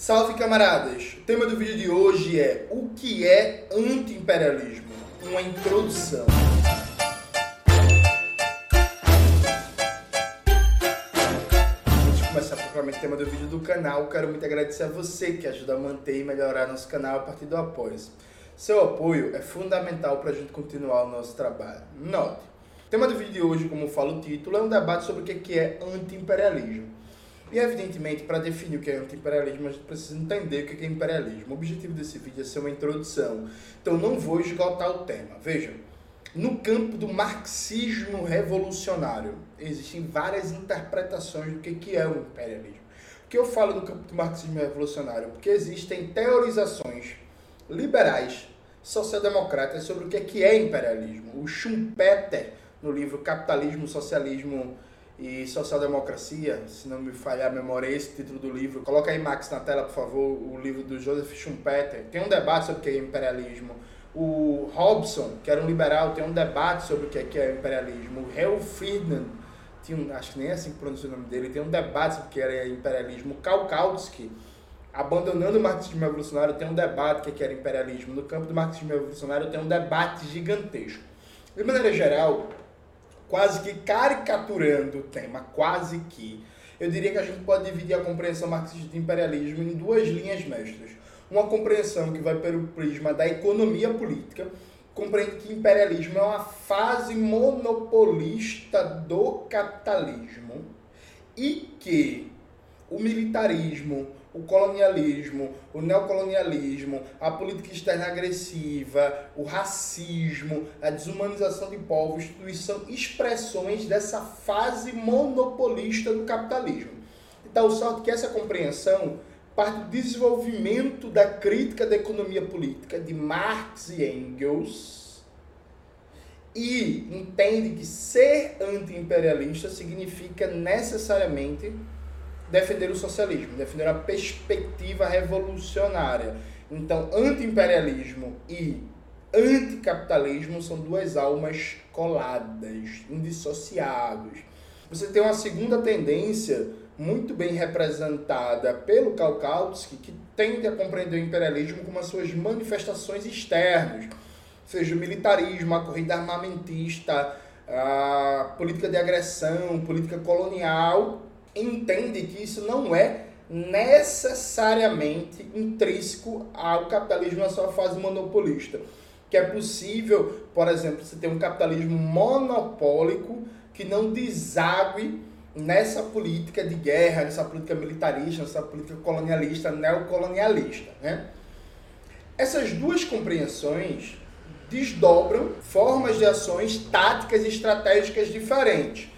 Salve camaradas! O tema do vídeo de hoje é o que é anti-imperialismo? Uma introdução. Antes de começar propriamente o tema do vídeo do canal, quero muito agradecer a você que ajuda a manter e melhorar nosso canal a partir do apoio. Seu apoio é fundamental para a gente continuar o nosso trabalho. Note, o tema do vídeo de hoje, como fala o título, é um debate sobre o que é anti-imperialismo. E evidentemente, para definir o que é anti-imperialismo, a gente precisa entender o que é imperialismo. O objetivo desse vídeo é ser uma introdução. Então não vou esgotar o tema. Veja, no campo do marxismo revolucionário, existem várias interpretações do que é o imperialismo. O que eu falo no campo do marxismo revolucionário? Porque existem teorizações liberais, social-democratas sobre o que é imperialismo. O Schumpeter, no livro Capitalismo, Socialismo e social-democracia, se não me falhar a memória, é esse título do livro. Coloca aí, Max, na tela, por favor, o livro do Joseph Schumpeter. Tem um debate sobre o que é imperialismo. O Robson, que era um liberal, tem um debate sobre o que é, é imperialismo. O Hell Friedman, tinha um, acho que nem é assim que pronuncia o nome dele, tem um debate sobre o que era imperialismo. O Karl Kautsky, abandonando o marxismo revolucionário, tem um debate que era imperialismo. No campo do marxismo revolucionário tem um debate gigantesco. De maneira geral, quase que caricaturando o tema, quase que, eu diria que a gente pode dividir a compreensão marxista de imperialismo em duas linhas mestras. Uma compreensão que vai pelo prisma da economia política, compreende que imperialismo é uma fase monopolista do capitalismo e que o militarismo, o colonialismo, o neocolonialismo, a política externa agressiva, o racismo, a desumanização de povos, tudo isso são expressões dessa fase monopolista do capitalismo. Então, sorte que essa compreensão parte do desenvolvimento da crítica da economia política de Marx e Engels e entende que ser anti-imperialista significa necessariamente defender o socialismo, defender a perspectiva revolucionária. Então, anti-imperialismo e anticapitalismo são duas almas coladas, indissociáveis. Você tem uma segunda tendência muito bem representada pelo Kautsky, que tende a compreender o imperialismo como as suas manifestações externas, seja o militarismo, a corrida armamentista, a política de agressão, política colonial entende que isso não é necessariamente intrínseco ao capitalismo na sua fase monopolista. Que é possível, por exemplo, você ter um capitalismo monopólico que não desague nessa política de guerra, nessa política militarista, nessa política colonialista, neocolonialista. Né? Essas duas compreensões desdobram formas de ações táticas e estratégicas diferentes.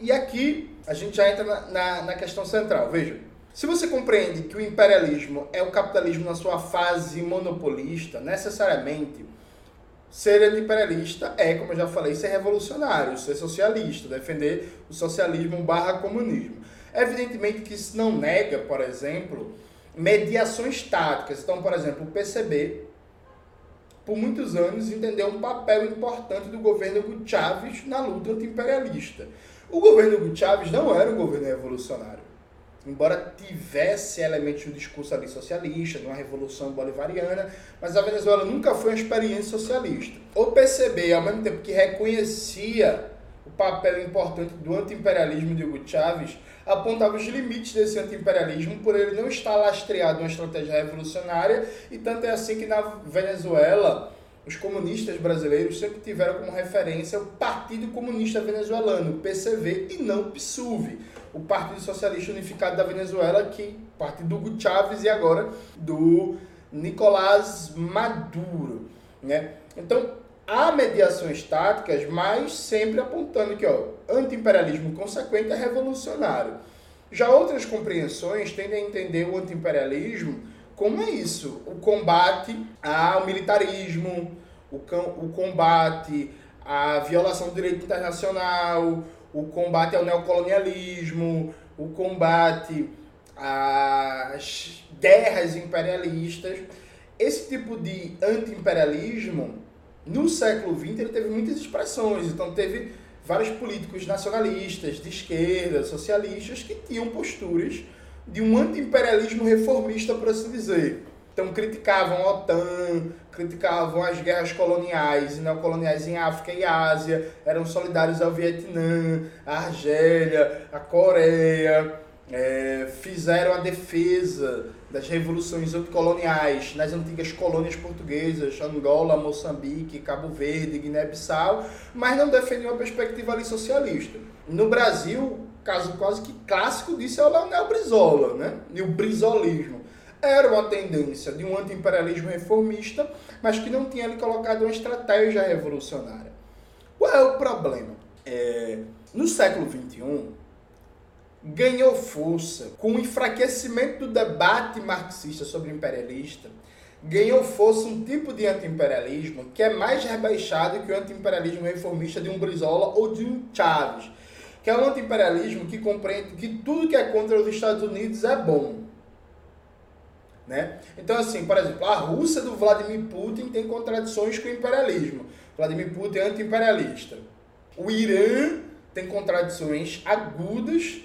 E aqui a gente já entra na, na, na questão central. Veja, se você compreende que o imperialismo é o capitalismo na sua fase monopolista, necessariamente ser imperialista é, como eu já falei, ser revolucionário, ser socialista, defender o socialismo barra comunismo. Evidentemente que isso não nega, por exemplo, mediações táticas. Então, por exemplo, o PCB, por muitos anos, entendeu um papel importante do governo Hugo Chávez na luta anti-imperialista. O governo Hugo Chávez não era um governo revolucionário. Embora tivesse elementos do discurso ali socialista, de uma revolução bolivariana, mas a Venezuela nunca foi uma experiência socialista. O PCB, ao mesmo tempo que reconhecia o papel importante do antiimperialismo de Hugo Chávez, apontava os limites desse antiimperialismo por ele não estar lastreado em uma estratégia revolucionária, e tanto é assim que na Venezuela os comunistas brasileiros sempre tiveram como referência o Partido Comunista Venezuelano, PCV, e não o PSUV, o Partido Socialista Unificado da Venezuela, que partido do Hugo Chávez e agora do Nicolás Maduro. Né? Então, há mediações táticas, mas sempre apontando que o antiimperialismo consequente é revolucionário. Já outras compreensões tendem a entender o antiimperialismo como é isso? O combate ao militarismo, o, o combate à violação do direito internacional, o combate ao neocolonialismo, o combate às guerras imperialistas. Esse tipo de anti-imperialismo, no século XX, ele teve muitas expressões. Então, teve vários políticos nacionalistas, de esquerda, socialistas, que tinham posturas de um anti-imperialismo reformista, por assim dizer. Então criticavam a OTAN, criticavam as guerras coloniais e neocoloniais em África e Ásia, eram solidários ao Vietnã, à Argélia, à Coreia, é, fizeram a defesa das revoluções anticoloniais nas antigas colônias portuguesas, Angola, Moçambique, Cabo Verde, Guiné-Bissau, mas não defendiam uma perspectiva ali socialista. No Brasil, caso quase que clássico disso é o Leonel Brizola, né? E o brizolismo. Era uma tendência de um anti-imperialismo reformista, mas que não tinha ali colocado uma estratégia revolucionária. Qual é o problema? É, no século XXI, ganhou força com o enfraquecimento do debate marxista sobre imperialista, ganhou força um tipo de anti-imperialismo que é mais rebaixado que o anti-imperialismo reformista de um Brizola ou de um Chaves, que é um anti-imperialismo que compreende que tudo que é contra os Estados Unidos é bom. Né? Então, assim, por exemplo, a Rússia do Vladimir Putin tem contradições com o imperialismo. Vladimir Putin é anti-imperialista. O Irã tem contradições agudas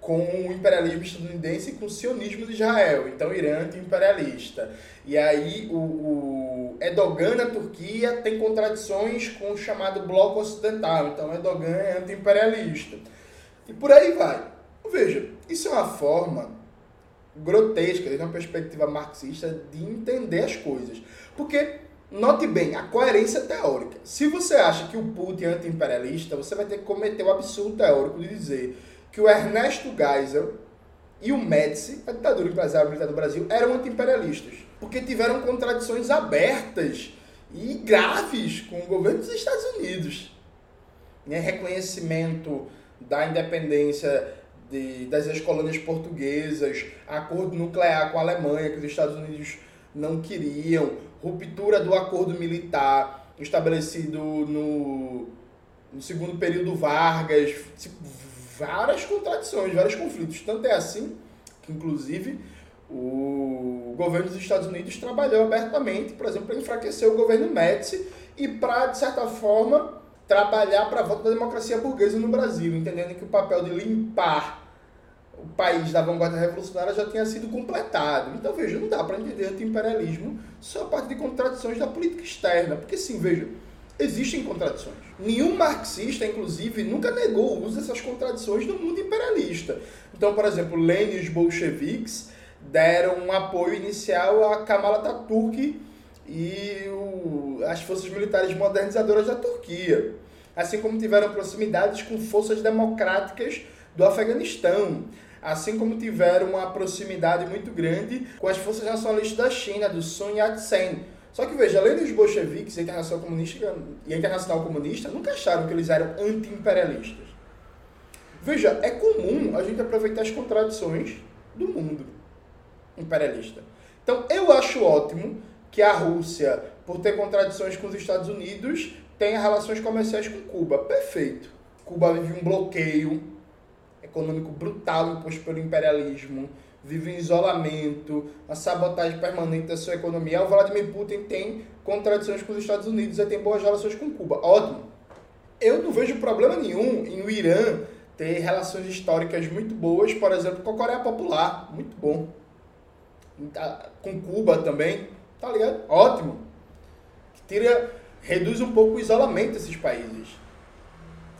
com o imperialismo estadunidense e com o sionismo de Israel. Então, Irã é anti-imperialista. E aí, o, o Erdogan na Turquia tem contradições com o chamado Bloco Ocidental. Então, Erdogan é anti-imperialista. E por aí vai. Veja, isso é uma forma grotesca, desde uma perspectiva marxista, de entender as coisas. Porque, note bem, a coerência teórica. Se você acha que o Putin é anti-imperialista, você vai ter que cometer o absurdo teórico de dizer que o Ernesto Geisel e o Médici, a ditadura empresarial militar do Brasil, eram anti-imperialistas. Porque tiveram contradições abertas e graves com o governo dos Estados Unidos. Né? Reconhecimento da independência de, das ex-colônias portuguesas, acordo nuclear com a Alemanha, que os Estados Unidos não queriam, ruptura do acordo militar estabelecido no, no segundo período Vargas, várias contradições, vários conflitos. Tanto é assim que, inclusive, o governo dos Estados Unidos trabalhou abertamente, por exemplo, para enfraquecer o governo Médici e para, de certa forma, trabalhar para a volta da democracia burguesa no Brasil, entendendo que o papel de limpar o país da vanguarda revolucionária já tinha sido completado. Então, veja, não dá para entender anti-imperialismo só a partir de contradições da política externa, porque, sim, veja, existem contradições. Nenhum marxista, inclusive, nunca negou o uso dessas contradições no mundo imperialista. Então, por exemplo, Lenin e os bolcheviques deram um apoio inicial a Kemal Atatürk e o, as forças militares modernizadoras da Turquia. Assim como tiveram proximidades com forças democráticas do Afeganistão. Assim como tiveram uma proximidade muito grande com as forças nacionalistas da China, do Sun Yat-sen só que veja, além dos bolcheviques e a Internacional Comunista, e a Internacional Comunista nunca acharam que eles eram anti-imperialistas. Veja, é comum a gente aproveitar as contradições do mundo imperialista. Então, eu acho ótimo que a Rússia, por ter contradições com os Estados Unidos, tenha relações comerciais com Cuba. Perfeito. Cuba vive um bloqueio econômico brutal imposto pelo imperialismo vive em isolamento, a sabotagem permanente da sua economia. O Vladimir Putin tem contradições com os Estados Unidos e tem boas relações com Cuba. Ótimo. Eu não vejo problema nenhum em o Irã ter relações históricas muito boas, por exemplo, com a Coreia Popular. Muito bom. Com Cuba também. Tá ligado? Ótimo. Tira, reduz um pouco o isolamento desses países.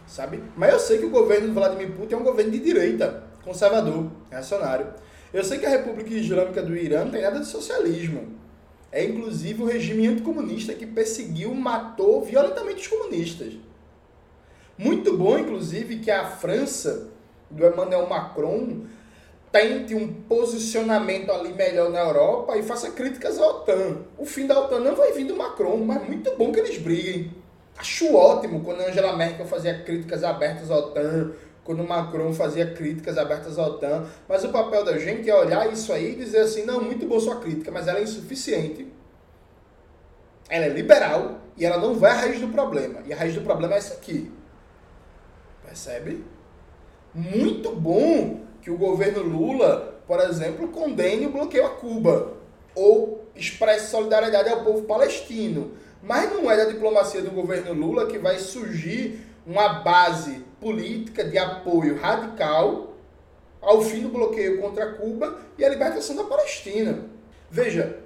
Sabe? Mas eu sei que o governo do Vladimir Putin é um governo de direita, conservador, reacionário. Eu sei que a República Islâmica do Irã não tem nada de socialismo. É inclusive o regime anticomunista que perseguiu, matou violentamente os comunistas. Muito bom, inclusive, que a França, do Emmanuel Macron, tente um posicionamento ali melhor na Europa e faça críticas à OTAN. O fim da OTAN não vai vir do Macron, mas muito bom que eles briguem. Acho ótimo quando a Angela Merkel fazia críticas abertas à OTAN, quando Macron fazia críticas abertas à OTAN, mas o papel da gente é olhar isso aí e dizer assim, não, muito boa sua crítica, mas ela é insuficiente, ela é liberal e ela não vai à raiz do problema. E a raiz do problema é essa aqui. Percebe? Muito bom que o governo Lula, por exemplo, condene o bloqueio a Cuba ou expresse solidariedade ao povo palestino. Mas não é da diplomacia do governo Lula que vai surgir uma base política de apoio radical ao fim do bloqueio contra Cuba e a libertação da Palestina. Veja,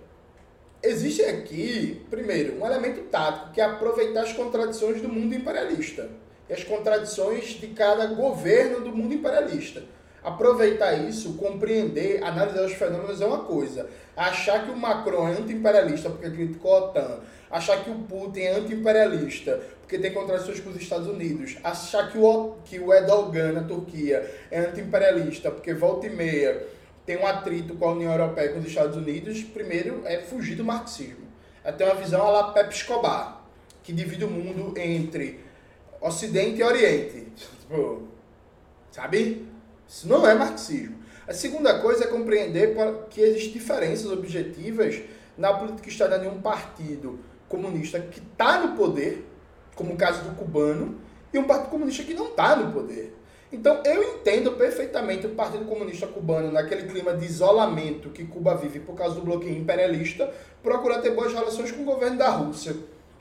existe aqui, primeiro, um elemento tático, que é aproveitar as contradições do mundo imperialista e as contradições de cada governo do mundo imperialista. Aproveitar isso, compreender, analisar os fenômenos é uma coisa. Achar que o Macron é anti-imperialista porque criticou a OTAN, achar que o Putin é anti-imperialista porque tem contradições com os Estados Unidos, achar que o, que o Erdogan na Turquia é anti-imperialista porque volta e meia tem um atrito com a União Europeia e com os Estados Unidos, primeiro é fugir do marxismo. É ter uma visão a la Pep Escobar, que divide o mundo entre Ocidente e Oriente. Tipo, sabe? Isso não é marxismo. A segunda coisa é compreender que existem diferenças objetivas na política externa de um partido comunista que está no poder, como o caso do cubano, e um partido comunista que não está no poder. Então eu entendo perfeitamente o Partido Comunista Cubano, naquele clima de isolamento que Cuba vive por causa do bloqueio imperialista, procurar ter boas relações com o governo da Rússia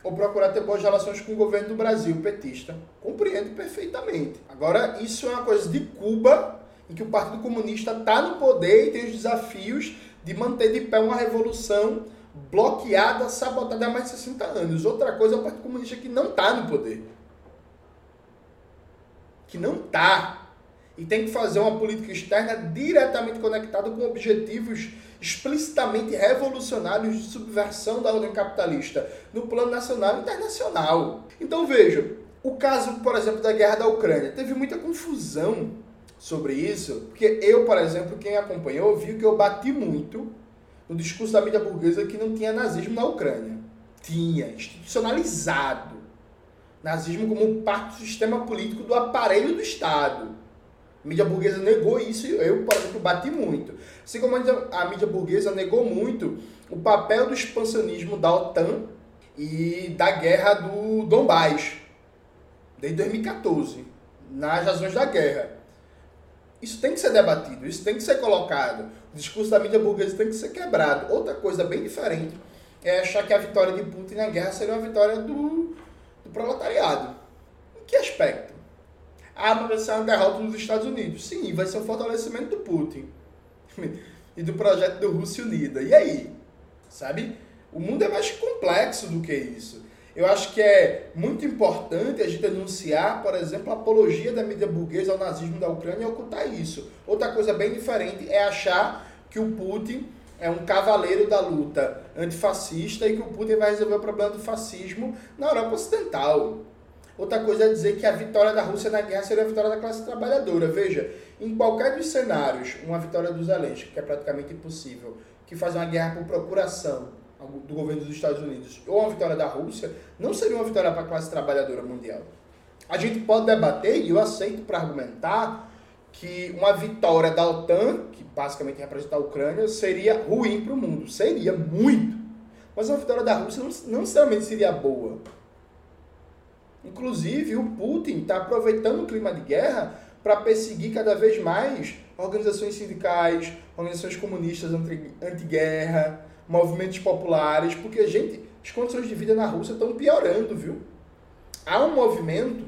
ou procurar ter boas relações com o governo do Brasil petista. Compreendo perfeitamente. Agora, isso é uma coisa de Cuba, em que o Partido Comunista está no poder e tem os desafios de manter de pé uma revolução bloqueada, sabotada há mais de 60 anos. Outra coisa é o Partido Comunista que não está no poder. Que não está. E tem que fazer uma política externa diretamente conectada com objetivos explicitamente revolucionários de subversão da ordem capitalista no plano nacional e internacional. Então veja, o caso, por exemplo, da guerra da Ucrânia, teve muita confusão sobre isso, porque eu, por exemplo, quem acompanhou, viu que eu bati muito no discurso da mídia burguesa que não tinha nazismo na Ucrânia. Tinha, institucionalizado. Nazismo como parte do sistema político do aparelho do Estado. A mídia burguesa negou isso e eu, por exemplo, bati muito. Assim como a mídia, burguesa negou muito o papel do expansionismo da OTAN e da guerra do Donbás, desde 2014, nas razões da guerra. Isso tem que ser debatido, isso tem que ser colocado. O discurso da mídia burguesa tem que ser quebrado. Outra coisa bem diferente é achar que a vitória de Putin na guerra seria uma vitória do, do proletariado. Em que aspecto? Ah, mas vai ser uma derrota dos Estados Unidos. Sim, vai ser um fortalecimento do Putin. e do projeto do Rússia Unida. E aí? Sabe? O mundo é mais complexo do que isso. Eu acho que é muito importante a gente denunciar, por exemplo, a apologia da mídia burguesa ao nazismo da Ucrânia e ocultar isso. Outra coisa bem diferente é achar que o Putin é um cavaleiro da luta antifascista e que o Putin vai resolver o problema do fascismo na Europa Ocidental. Outra coisa é dizer que a vitória da Rússia na guerra seria a vitória da classe trabalhadora. Veja, em qualquer dos cenários, uma vitória dos Zelensky, que é praticamente impossível, que faz uma guerra por procuração do governo dos Estados Unidos, ou uma vitória da Rússia, não seria uma vitória para a classe trabalhadora mundial. A gente pode debater, e eu aceito para argumentar, que uma vitória da OTAN, que basicamente representa a Ucrânia, seria ruim para o mundo. Seria muito. Mas uma vitória da Rússia não, não necessariamente seria boa. Inclusive, o Putin está aproveitando o clima de guerra para perseguir cada vez mais organizações sindicais, organizações comunistas anti-guerra, movimentos populares, porque, gente, as condições de vida na Rússia estão piorando, viu? Há um movimento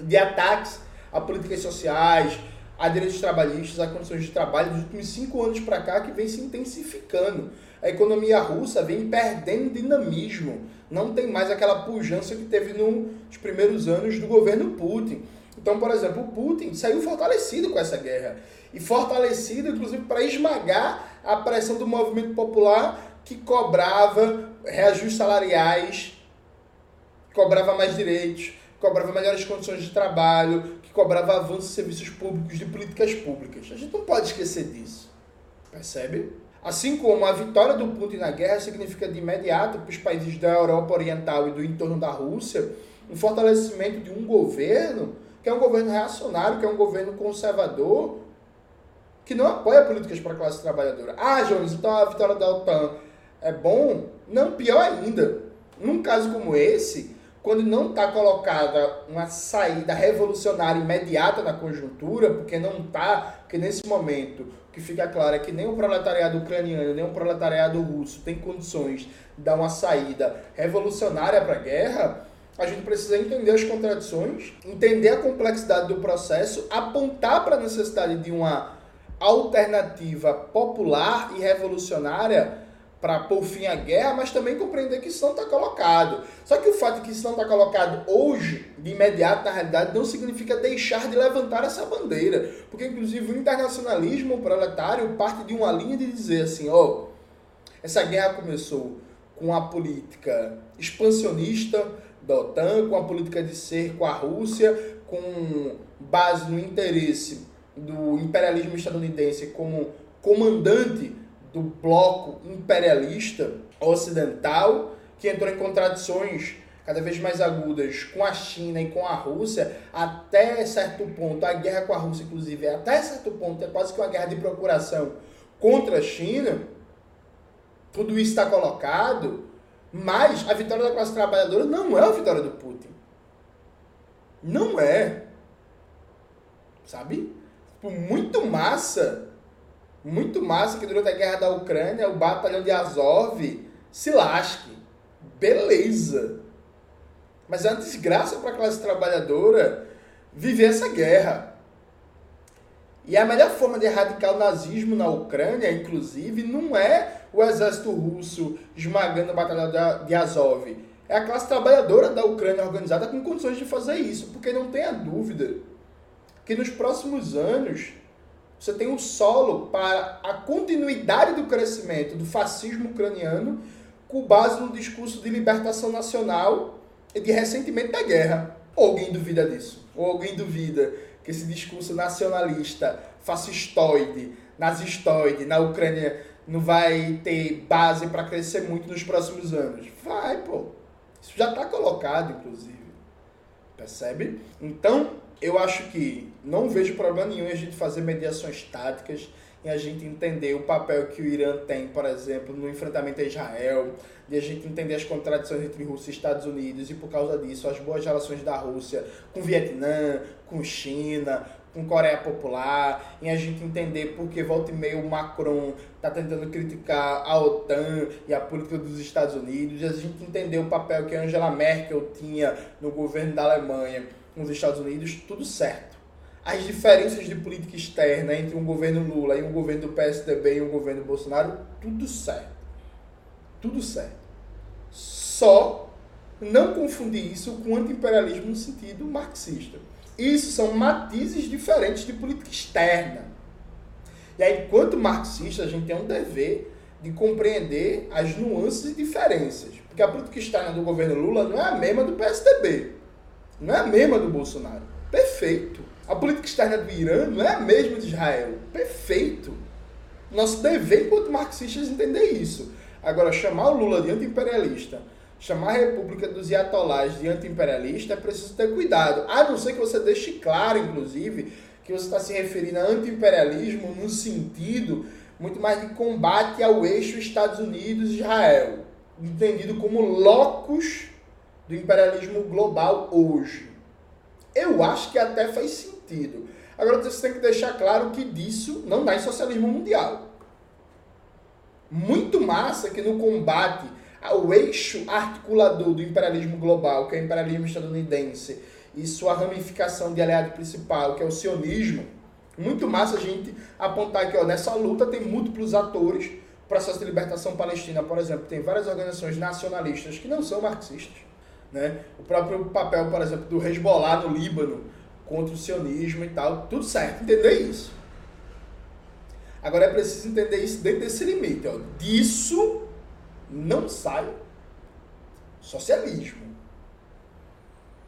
de ataques a políticas sociais, a direitos trabalhistas, a condições de trabalho dos últimos cinco anos para cá que vem se intensificando. A economia russa vem perdendo dinamismo não tem mais aquela pujança que teve nos primeiros anos do governo Putin. Então, por exemplo, o Putin saiu fortalecido com essa guerra. E fortalecido, inclusive, para esmagar a pressão do movimento popular que cobrava reajustes salariais, cobrava mais direitos, cobrava melhores condições de trabalho, que cobrava avanços de serviços públicos, de políticas públicas. A gente não pode esquecer disso. Percebe? Assim como a vitória do Putin na guerra significa de imediato para os países da Europa Oriental e do entorno da Rússia um fortalecimento de um governo que é um governo reacionário, que é um governo conservador, que não apoia políticas para a classe trabalhadora. Ah, Jones, então a vitória da OTAN é bom? Não, pior ainda. Num caso como esse, quando não está colocada uma saída revolucionária imediata na conjuntura, porque não está, porque nesse momento o que fica claro é que nem o proletariado ucraniano, nem o proletariado russo tem condições de dar uma saída revolucionária para a guerra, a gente precisa entender as contradições, entender a complexidade do processo, apontar para a necessidade de uma alternativa popular e revolucionária para pôr fim à guerra, mas também compreender que isso não está colocado. Só que o fato de que isso não está colocado hoje, de imediato, na realidade, não significa deixar de levantar essa bandeira. Porque, inclusive, o internacionalismo proletário parte de uma linha de dizer assim, ó, oh, essa guerra começou com a política expansionista da OTAN, com a política de ser com a Rússia, com base no interesse do imperialismo estadunidense como comandante do bloco imperialista ocidental, que entrou em contradições cada vez mais agudas com a China e com a Rússia, até certo ponto, a guerra com a Rússia, inclusive, até certo ponto, é quase que uma guerra de procuração contra a China, tudo isso está colocado, mas a vitória da classe trabalhadora não é a vitória do Putin. Não é. Sabe? Tipo, muito massa muito massa que durante a guerra da Ucrânia o batalhão de Azov se lasque. Beleza. Mas é uma desgraça para a classe trabalhadora viver essa guerra. E a melhor forma de erradicar o nazismo na Ucrânia, inclusive, não é o exército russo esmagando o batalhão de Azov. É a classe trabalhadora da Ucrânia organizada com condições de fazer isso. Porque não tenha dúvida que nos próximos anos você tem um solo para a continuidade do crescimento do fascismo ucraniano com base no discurso de libertação nacional e de ressentimento da guerra. Ou alguém duvida disso? Ou alguém duvida que esse discurso nacionalista, fascistoide, nazistoide na Ucrânia não vai ter base para crescer muito nos próximos anos? Vai, pô. Isso já está colocado, inclusive. Percebe? Então, eu acho que não vejo problema nenhum em a gente fazer mediações táticas, em a gente entender o papel que o Irã tem, por exemplo, no enfrentamento a Israel, de a gente entender as contradições entre Rússia e Estados Unidos e, por causa disso, as boas relações da Rússia com Vietnã, com China, com Coreia Popular, em a gente entender por que volta e meia o Macron está tentando criticar a OTAN e a política dos Estados Unidos, e a gente entender o papel que Angela Merkel tinha no governo da Alemanha nos Estados Unidos, tudo certo. As diferenças de política externa entre um governo Lula e um governo do PSDB e um governo Bolsonaro, tudo certo. Tudo certo. Só não confundir isso com anti-imperialismo no sentido marxista. Isso são matizes diferentes de política externa. E aí, enquanto marxista, a gente tem um dever de compreender as nuances e diferenças. Porque a política externa do governo Lula não é a mesma do PSDB. Não é a mesma do Bolsonaro. Perfeito. A política externa do Irã não é a mesma de Israel. Perfeito. Nosso dever enquanto marxistas entender isso. Agora, chamar o Lula de anti-imperialista, chamar a República dos Iatolás de anti-imperialista, é preciso ter cuidado. A não ser que você deixe claro, inclusive, que você está se referindo a anti-imperialismo no sentido muito mais de combate ao eixo Estados Unidos-Israel, entendido como locus do imperialismo global hoje. Eu acho que até faz sentido. Agora você tem que deixar claro que disso não dá em socialismo mundial. Muito massa que no combate ao eixo articulador do imperialismo global, que é o imperialismo estadunidense, e sua ramificação de aliado principal, que é o sionismo, muito massa a gente apontar que ó, nessa luta tem múltiplos atores. O processo de libertação palestina, por exemplo, tem várias organizações nacionalistas que não são marxistas né? O próprio papel, por exemplo, do Hezbollah no Líbano contra o sionismo e tal, tudo certo, entender isso. Agora é preciso entender isso dentro desse limite. Ó. Disso não sai socialismo.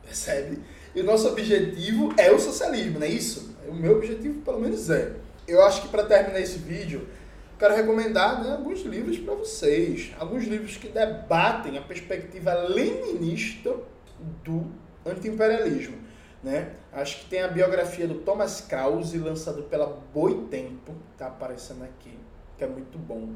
Percebe? E o nosso objetivo é o socialismo, não é isso? O meu objetivo, pelo menos, é. Eu acho que para terminar esse vídeo, quero recomendar né, alguns livros para vocês. Alguns livros que debatem a perspectiva leninista do antiimperialismo. Né? Acho que tem a biografia do Thomas Krause, lançado pela Boitempo, tá aparecendo aqui, que é muito bom.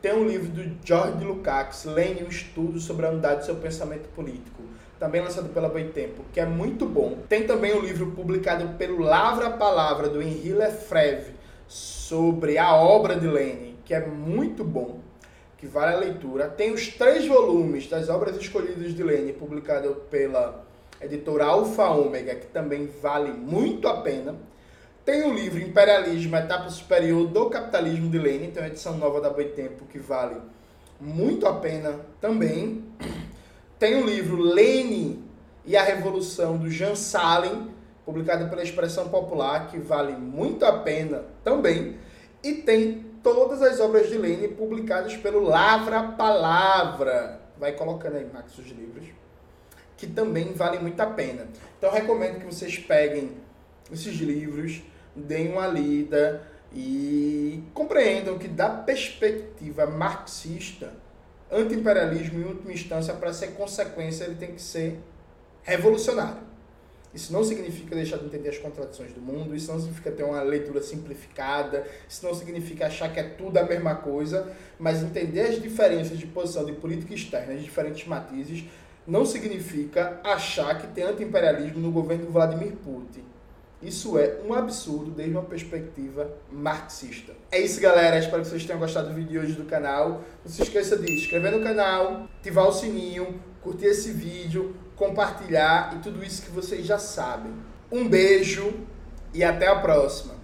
Tem um livro do George Lukács, Lenin, um estudo sobre a unidade do seu pensamento político, também lançado pela Boitempo, que é muito bom. Tem também o um livro publicado pelo Lavra Palavra, do Henri Lefebvre, sobre a obra de Lenin, que é muito bom, que vale a leitura. Tem os três volumes das obras escolhidas de Lenin, publicado pela editora Alfa Ômega, que também vale muito a pena. Tem o livro Imperialismo, Etapa Superior do Capitalismo de tem uma edição nova da Boitempo que vale muito a pena também. Tem o livro Lenin e a Revolução do Jean Salem, publicado pela Expressão Popular, que vale muito a pena também. E tem todas as obras de Lenin publicadas pelo Lavra Palavra. Vai colocando aí, Max, os livros. Que também valem muito a pena. Então, recomendo que vocês peguem esses livros deem uma lida e compreendam que, da perspectiva marxista, anti-imperialismo, em última instância, para ser consequência, ele tem que ser revolucionário. Isso não significa deixar de entender as contradições do mundo, isso não significa ter uma leitura simplificada, isso não significa achar que é tudo a mesma coisa, mas entender as diferenças de posição de política externa, de diferentes matizes, não significa achar que tem anti-imperialismo no governo do Vladimir Putin. Isso é um absurdo desde uma perspectiva marxista. É isso, galera. Espero que vocês tenham gostado do vídeo de hoje do canal. Não se esqueça de se inscrever no canal, ativar o sininho, curtir esse vídeo, compartilhar e tudo isso que vocês já sabem. Um beijo e até a próxima.